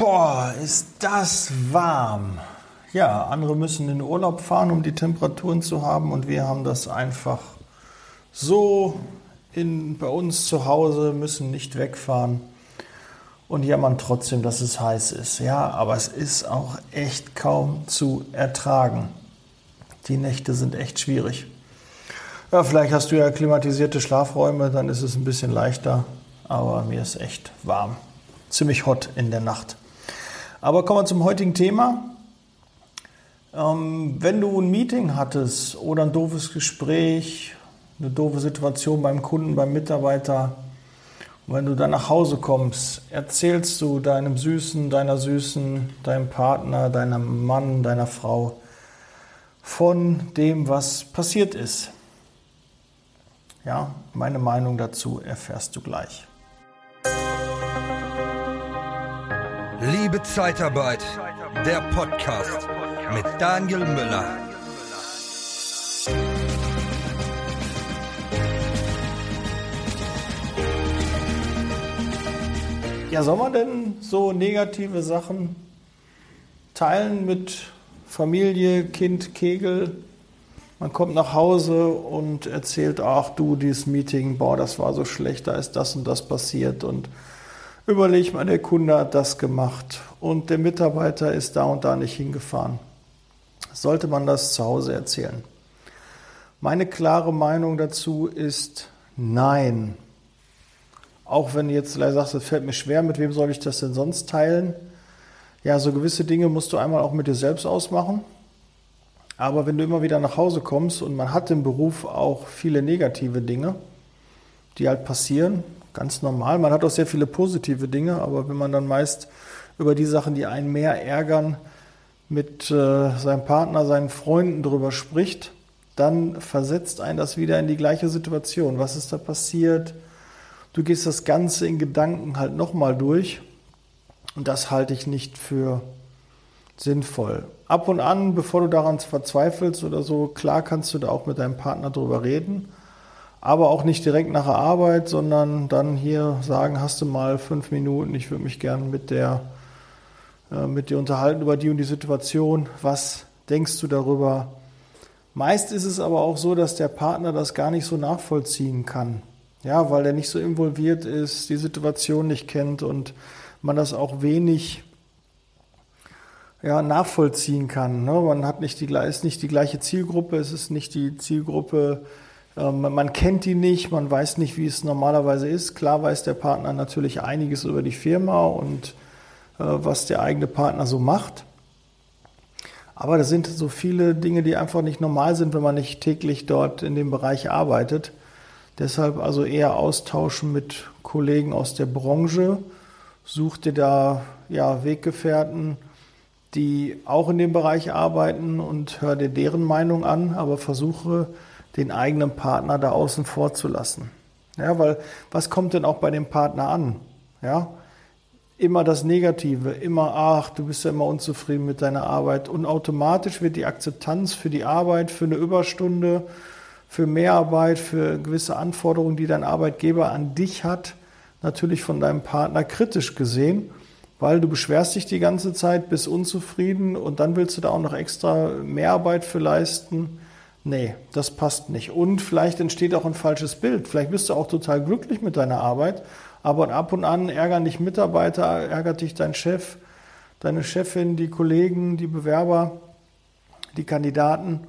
Boah, ist das warm. Ja, andere müssen in den Urlaub fahren, um die Temperaturen zu haben und wir haben das einfach so in, bei uns zu Hause, müssen nicht wegfahren und jammern trotzdem, dass es heiß ist. Ja, aber es ist auch echt kaum zu ertragen. Die Nächte sind echt schwierig. Ja, vielleicht hast du ja klimatisierte Schlafräume, dann ist es ein bisschen leichter, aber mir ist echt warm. Ziemlich hot in der Nacht. Aber kommen wir zum heutigen Thema. Ähm, wenn du ein Meeting hattest oder ein doofes Gespräch, eine doofe Situation beim Kunden, beim Mitarbeiter, und wenn du dann nach Hause kommst, erzählst du deinem Süßen, deiner Süßen, deinem Partner, deinem Mann, deiner Frau von dem, was passiert ist. Ja, meine Meinung dazu erfährst du gleich. Liebe Zeitarbeit, der Podcast mit Daniel Müller. Ja, soll man denn so negative Sachen teilen mit Familie, Kind, Kegel? Man kommt nach Hause und erzählt, ach du, dieses Meeting, boah, das war so schlecht, da ist das und das passiert und überleg mal, der Kunde hat das gemacht und der Mitarbeiter ist da und da nicht hingefahren. Sollte man das zu Hause erzählen? Meine klare Meinung dazu ist nein. Auch wenn du jetzt sagst, es fällt mir schwer, mit wem soll ich das denn sonst teilen? Ja, so gewisse Dinge musst du einmal auch mit dir selbst ausmachen. Aber wenn du immer wieder nach Hause kommst und man hat im Beruf auch viele negative Dinge, die halt passieren, ganz normal. Man hat auch sehr viele positive Dinge, aber wenn man dann meist über die Sachen, die einen mehr ärgern, mit äh, seinem Partner, seinen Freunden drüber spricht, dann versetzt einen das wieder in die gleiche Situation. Was ist da passiert? Du gehst das Ganze in Gedanken halt nochmal durch und das halte ich nicht für sinnvoll. Ab und an, bevor du daran verzweifelst oder so, klar kannst du da auch mit deinem Partner drüber reden aber auch nicht direkt nach der Arbeit, sondern dann hier sagen, hast du mal fünf Minuten, ich würde mich gerne mit äh, mit dir unterhalten über die und die Situation. Was denkst du darüber? Meist ist es aber auch so, dass der Partner das gar nicht so nachvollziehen kann. Ja, weil er nicht so involviert ist, die Situation nicht kennt und man das auch wenig ja, nachvollziehen kann. Ne? Man hat nicht die, ist nicht die gleiche Zielgruppe, es ist nicht die Zielgruppe man kennt die nicht, man weiß nicht, wie es normalerweise ist. Klar weiß der Partner natürlich einiges über die Firma und äh, was der eigene Partner so macht. Aber das sind so viele Dinge, die einfach nicht normal sind, wenn man nicht täglich dort in dem Bereich arbeitet. Deshalb also eher austauschen mit Kollegen aus der Branche. Such dir da ja, Weggefährten, die auch in dem Bereich arbeiten und hör dir deren Meinung an, aber versuche den eigenen Partner da außen vor zu lassen. Ja, weil was kommt denn auch bei dem Partner an? Ja, immer das Negative, immer, ach, du bist ja immer unzufrieden mit deiner Arbeit. Und automatisch wird die Akzeptanz für die Arbeit, für eine Überstunde, für Mehrarbeit, für gewisse Anforderungen, die dein Arbeitgeber an dich hat, natürlich von deinem Partner kritisch gesehen, weil du beschwerst dich die ganze Zeit, bist unzufrieden und dann willst du da auch noch extra Mehrarbeit für leisten nee, das passt nicht. Und vielleicht entsteht auch ein falsches Bild. Vielleicht bist du auch total glücklich mit deiner Arbeit, aber ab und an ärgern dich Mitarbeiter, ärgert dich dein Chef, deine Chefin, die Kollegen, die Bewerber, die Kandidaten.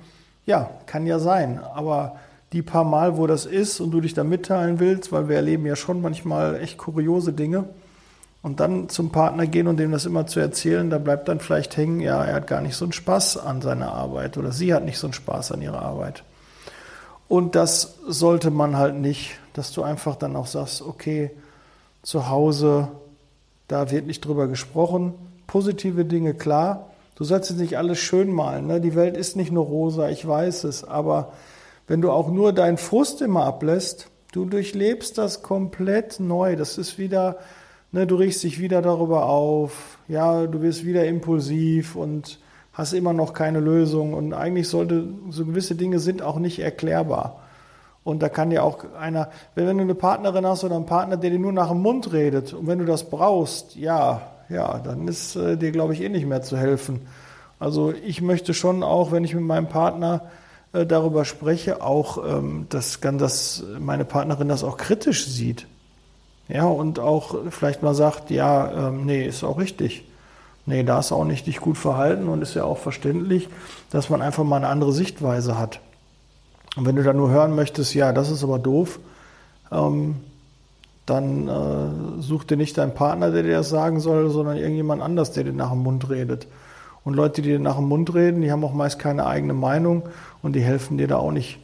Ja, kann ja sein. Aber die paar Mal, wo das ist und du dich da mitteilen willst, weil wir erleben ja schon manchmal echt kuriose Dinge, und dann zum Partner gehen und dem das immer zu erzählen, da bleibt dann vielleicht hängen, ja, er hat gar nicht so einen Spaß an seiner Arbeit oder sie hat nicht so einen Spaß an ihrer Arbeit. Und das sollte man halt nicht, dass du einfach dann auch sagst, okay, zu Hause, da wird nicht drüber gesprochen. Positive Dinge, klar. Du sollst jetzt nicht alles schön malen. Ne? Die Welt ist nicht nur rosa, ich weiß es. Aber wenn du auch nur deinen Frust immer ablässt, du durchlebst das komplett neu. Das ist wieder Ne, du regst dich wieder darüber auf, ja, du wirst wieder impulsiv und hast immer noch keine Lösung. Und eigentlich sollte, so gewisse Dinge sind auch nicht erklärbar. Und da kann dir auch einer, wenn du eine Partnerin hast oder einen Partner, der dir nur nach dem Mund redet und wenn du das brauchst, ja, ja, dann ist äh, dir, glaube ich, eh nicht mehr zu helfen. Also ich möchte schon auch, wenn ich mit meinem Partner äh, darüber spreche, auch, ähm, dass, dass meine Partnerin das auch kritisch sieht. Ja, und auch vielleicht mal sagt, ja, ähm, nee, ist auch richtig. Nee, da ist auch nicht dich gut verhalten und ist ja auch verständlich, dass man einfach mal eine andere Sichtweise hat. Und wenn du dann nur hören möchtest, ja, das ist aber doof, ähm, dann äh, such dir nicht deinen Partner, der dir das sagen soll, sondern irgendjemand anders, der dir nach dem Mund redet. Und Leute, die dir nach dem Mund reden, die haben auch meist keine eigene Meinung und die helfen dir da auch nicht,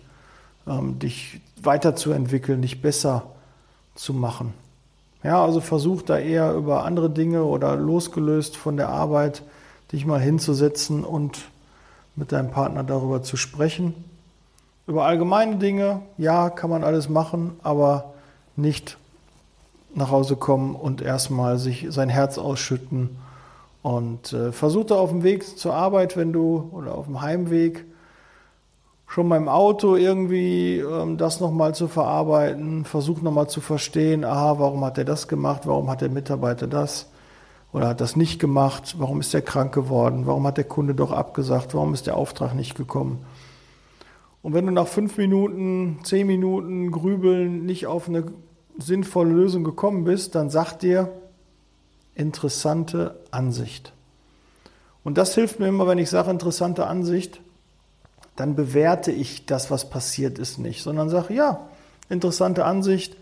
ähm, dich weiterzuentwickeln, dich besser zu machen. Ja, also versuch da eher über andere Dinge oder losgelöst von der Arbeit dich mal hinzusetzen und mit deinem Partner darüber zu sprechen. Über allgemeine Dinge, ja, kann man alles machen, aber nicht nach Hause kommen und erstmal sich sein Herz ausschütten. Und äh, versuch da auf dem Weg zur Arbeit, wenn du oder auf dem Heimweg schon beim Auto irgendwie ähm, das nochmal zu verarbeiten, versucht nochmal zu verstehen, aha, warum hat er das gemacht, warum hat der Mitarbeiter das oder hat das nicht gemacht, warum ist er krank geworden, warum hat der Kunde doch abgesagt, warum ist der Auftrag nicht gekommen. Und wenn du nach fünf Minuten, zehn Minuten Grübeln nicht auf eine sinnvolle Lösung gekommen bist, dann sag dir interessante Ansicht. Und das hilft mir immer, wenn ich sage interessante Ansicht, dann bewerte ich das, was passiert ist, nicht, sondern sage, ja, interessante Ansicht.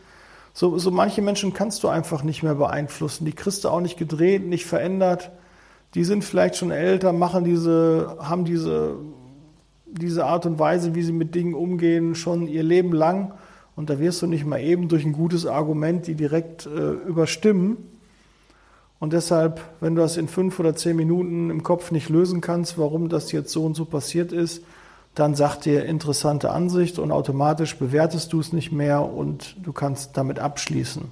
So, so manche Menschen kannst du einfach nicht mehr beeinflussen. Die kriegst du auch nicht gedreht, nicht verändert. Die sind vielleicht schon älter, machen diese, haben diese, diese Art und Weise, wie sie mit Dingen umgehen, schon ihr Leben lang. Und da wirst du nicht mal eben durch ein gutes Argument die direkt äh, überstimmen. Und deshalb, wenn du das in fünf oder zehn Minuten im Kopf nicht lösen kannst, warum das jetzt so und so passiert ist, dann sagt dir interessante Ansicht und automatisch bewertest du es nicht mehr und du kannst damit abschließen.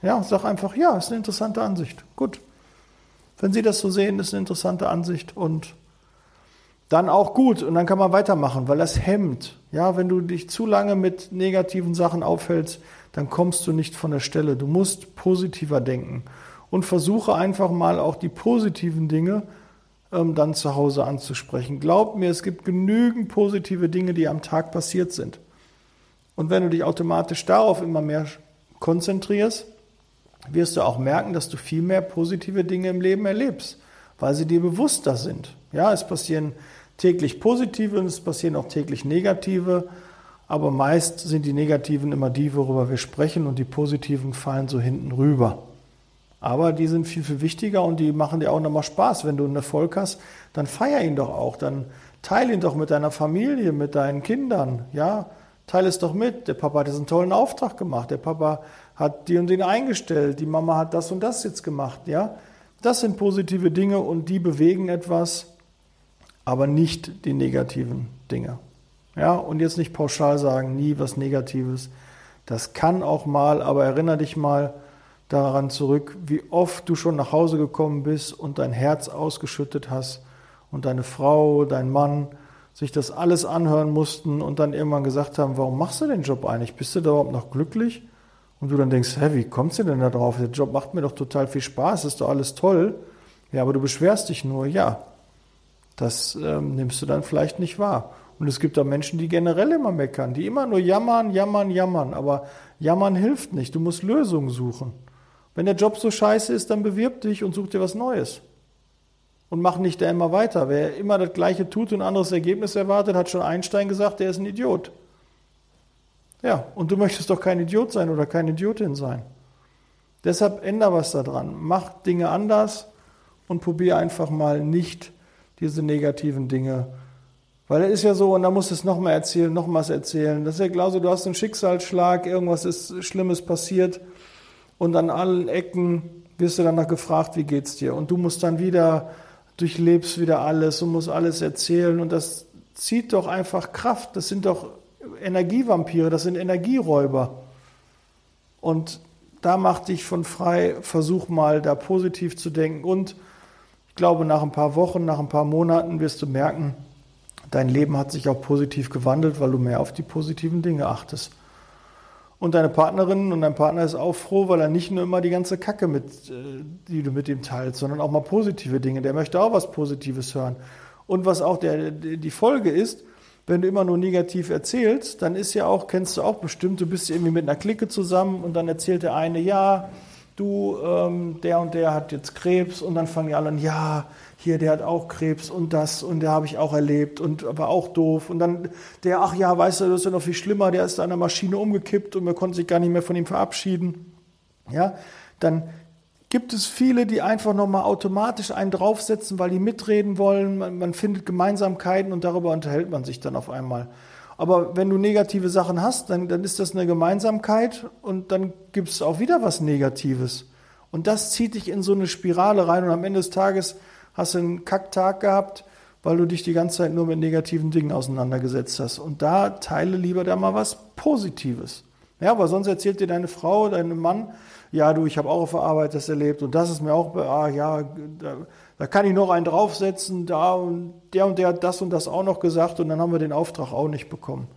Ja, sag einfach, ja, ist eine interessante Ansicht. Gut. Wenn Sie das so sehen, ist eine interessante Ansicht und dann auch gut und dann kann man weitermachen, weil das hemmt. Ja, wenn du dich zu lange mit negativen Sachen aufhältst, dann kommst du nicht von der Stelle. Du musst positiver denken und versuche einfach mal auch die positiven Dinge dann zu Hause anzusprechen. Glaub mir, es gibt genügend positive Dinge, die am Tag passiert sind. Und wenn du dich automatisch darauf immer mehr konzentrierst, wirst du auch merken, dass du viel mehr positive Dinge im Leben erlebst, weil sie dir bewusster sind. Ja, es passieren täglich positive und es passieren auch täglich negative, aber meist sind die negativen immer die, worüber wir sprechen und die positiven fallen so hinten rüber. Aber die sind viel, viel wichtiger und die machen dir auch nochmal Spaß. Wenn du einen Erfolg hast, dann feier ihn doch auch. Dann teile ihn doch mit deiner Familie, mit deinen Kindern. Ja, teile es doch mit. Der Papa hat jetzt einen tollen Auftrag gemacht. Der Papa hat die und den eingestellt. Die Mama hat das und das jetzt gemacht. Ja, das sind positive Dinge und die bewegen etwas, aber nicht die negativen Dinge. Ja, und jetzt nicht pauschal sagen, nie was Negatives. Das kann auch mal, aber erinnere dich mal, daran zurück, wie oft du schon nach Hause gekommen bist und dein Herz ausgeschüttet hast und deine Frau, dein Mann sich das alles anhören mussten und dann irgendwann gesagt haben, warum machst du den Job eigentlich? Bist du da überhaupt noch glücklich? Und du dann denkst, hä, wie kommst du denn da drauf? Der Job macht mir doch total viel Spaß, ist doch alles toll. Ja, aber du beschwerst dich nur, ja. Das ähm, nimmst du dann vielleicht nicht wahr. Und es gibt da Menschen, die generell immer meckern, die immer nur jammern, jammern, jammern. Aber jammern hilft nicht. Du musst Lösungen suchen. Wenn der Job so scheiße ist, dann bewirb dich und such dir was Neues. Und mach nicht da immer weiter. Wer immer das Gleiche tut und ein anderes Ergebnis erwartet, hat schon Einstein gesagt, der ist ein Idiot. Ja, und du möchtest doch kein Idiot sein oder keine Idiotin sein. Deshalb änder was daran. Mach Dinge anders und probier einfach mal nicht diese negativen Dinge. Weil es ist ja so, und da musst du es nochmal erzählen, nochmals erzählen. Das ist ja genauso, du hast einen Schicksalsschlag, irgendwas ist Schlimmes passiert und an allen Ecken wirst du danach gefragt, wie geht's dir? Und du musst dann wieder, durchlebst wieder alles und musst alles erzählen und das zieht doch einfach Kraft. Das sind doch Energievampire, das sind Energieräuber. Und da mach dich von frei, versuch mal da positiv zu denken und ich glaube, nach ein paar Wochen, nach ein paar Monaten wirst du merken, dein Leben hat sich auch positiv gewandelt, weil du mehr auf die positiven Dinge achtest. Und deine Partnerin und dein Partner ist auch froh, weil er nicht nur immer die ganze Kacke mit, äh, die du mit ihm teilst, sondern auch mal positive Dinge. Der möchte auch was Positives hören. Und was auch der, die Folge ist, wenn du immer nur negativ erzählst, dann ist ja auch, kennst du auch bestimmt, du bist irgendwie mit einer Clique zusammen und dann erzählt der eine, ja, du, ähm, der und der hat jetzt Krebs und dann fangen die alle an, ja, hier, der hat auch Krebs und das und der habe ich auch erlebt und war auch doof. Und dann der, ach ja, weißt du, das ist ja noch viel schlimmer, der ist an der Maschine umgekippt und man konnte sich gar nicht mehr von ihm verabschieden. Ja, dann gibt es viele, die einfach nochmal automatisch einen draufsetzen, weil die mitreden wollen. Man, man, findet Gemeinsamkeiten und darüber unterhält man sich dann auf einmal. Aber wenn du negative Sachen hast, dann, dann ist das eine Gemeinsamkeit und dann gibt es auch wieder was Negatives. Und das zieht dich in so eine Spirale rein und am Ende des Tages hast du einen Kacktag gehabt, weil du dich die ganze Zeit nur mit negativen Dingen auseinandergesetzt hast. Und da teile lieber da mal was Positives. Ja, aber sonst erzählt dir deine Frau, dein Mann, ja, du, ich habe auch auf der Arbeit das erlebt und das ist mir auch, ah, ja, da, da kann ich noch einen draufsetzen, da und der und der hat das und das auch noch gesagt und dann haben wir den Auftrag auch nicht bekommen.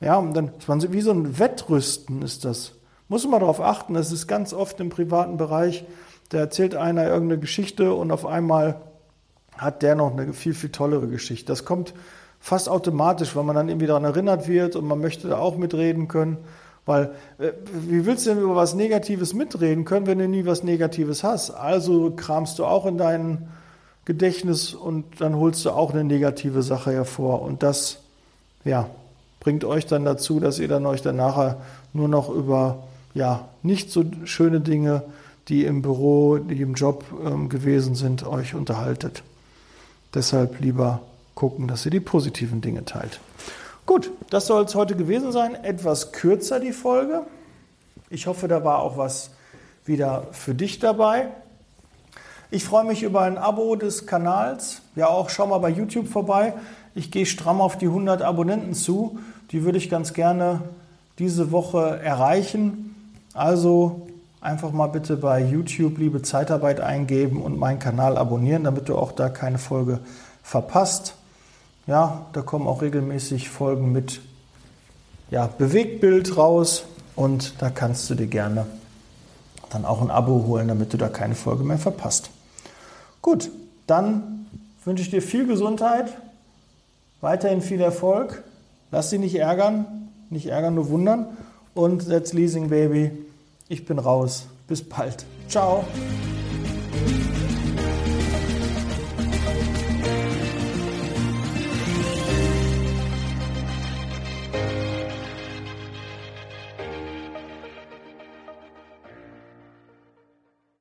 Ja, und dann ist man wie so ein Wettrüsten ist das. Muss man darauf achten, das ist ganz oft im privaten Bereich, da erzählt einer irgendeine Geschichte und auf einmal hat der noch eine viel, viel tollere Geschichte. Das kommt fast automatisch, weil man dann irgendwie daran erinnert wird und man möchte da auch mitreden können. Weil, äh, wie willst du denn über was Negatives mitreden können, wenn du nie was Negatives hast? Also kramst du auch in dein Gedächtnis und dann holst du auch eine negative Sache hervor. Und das, ja, bringt euch dann dazu, dass ihr dann euch dann nachher nur noch über, ja, nicht so schöne Dinge, die im Büro, die im Job ähm, gewesen sind, euch unterhaltet. Deshalb lieber gucken, dass ihr die positiven Dinge teilt. Gut, das soll es heute gewesen sein. Etwas kürzer die Folge. Ich hoffe, da war auch was wieder für dich dabei. Ich freue mich über ein Abo des Kanals. Ja, auch schau mal bei YouTube vorbei. Ich gehe stramm auf die 100 Abonnenten zu. Die würde ich ganz gerne diese Woche erreichen. Also einfach mal bitte bei YouTube Liebe Zeitarbeit eingeben und meinen Kanal abonnieren, damit du auch da keine Folge verpasst. Ja, da kommen auch regelmäßig Folgen mit ja, Bewegtbild raus und da kannst du dir gerne dann auch ein Abo holen, damit du da keine Folge mehr verpasst. Gut, dann wünsche ich dir viel Gesundheit, weiterhin viel Erfolg, lass dich nicht ärgern, nicht ärgern, nur wundern und That's Leasing Baby. Ich bin raus. Bis bald. Ciao.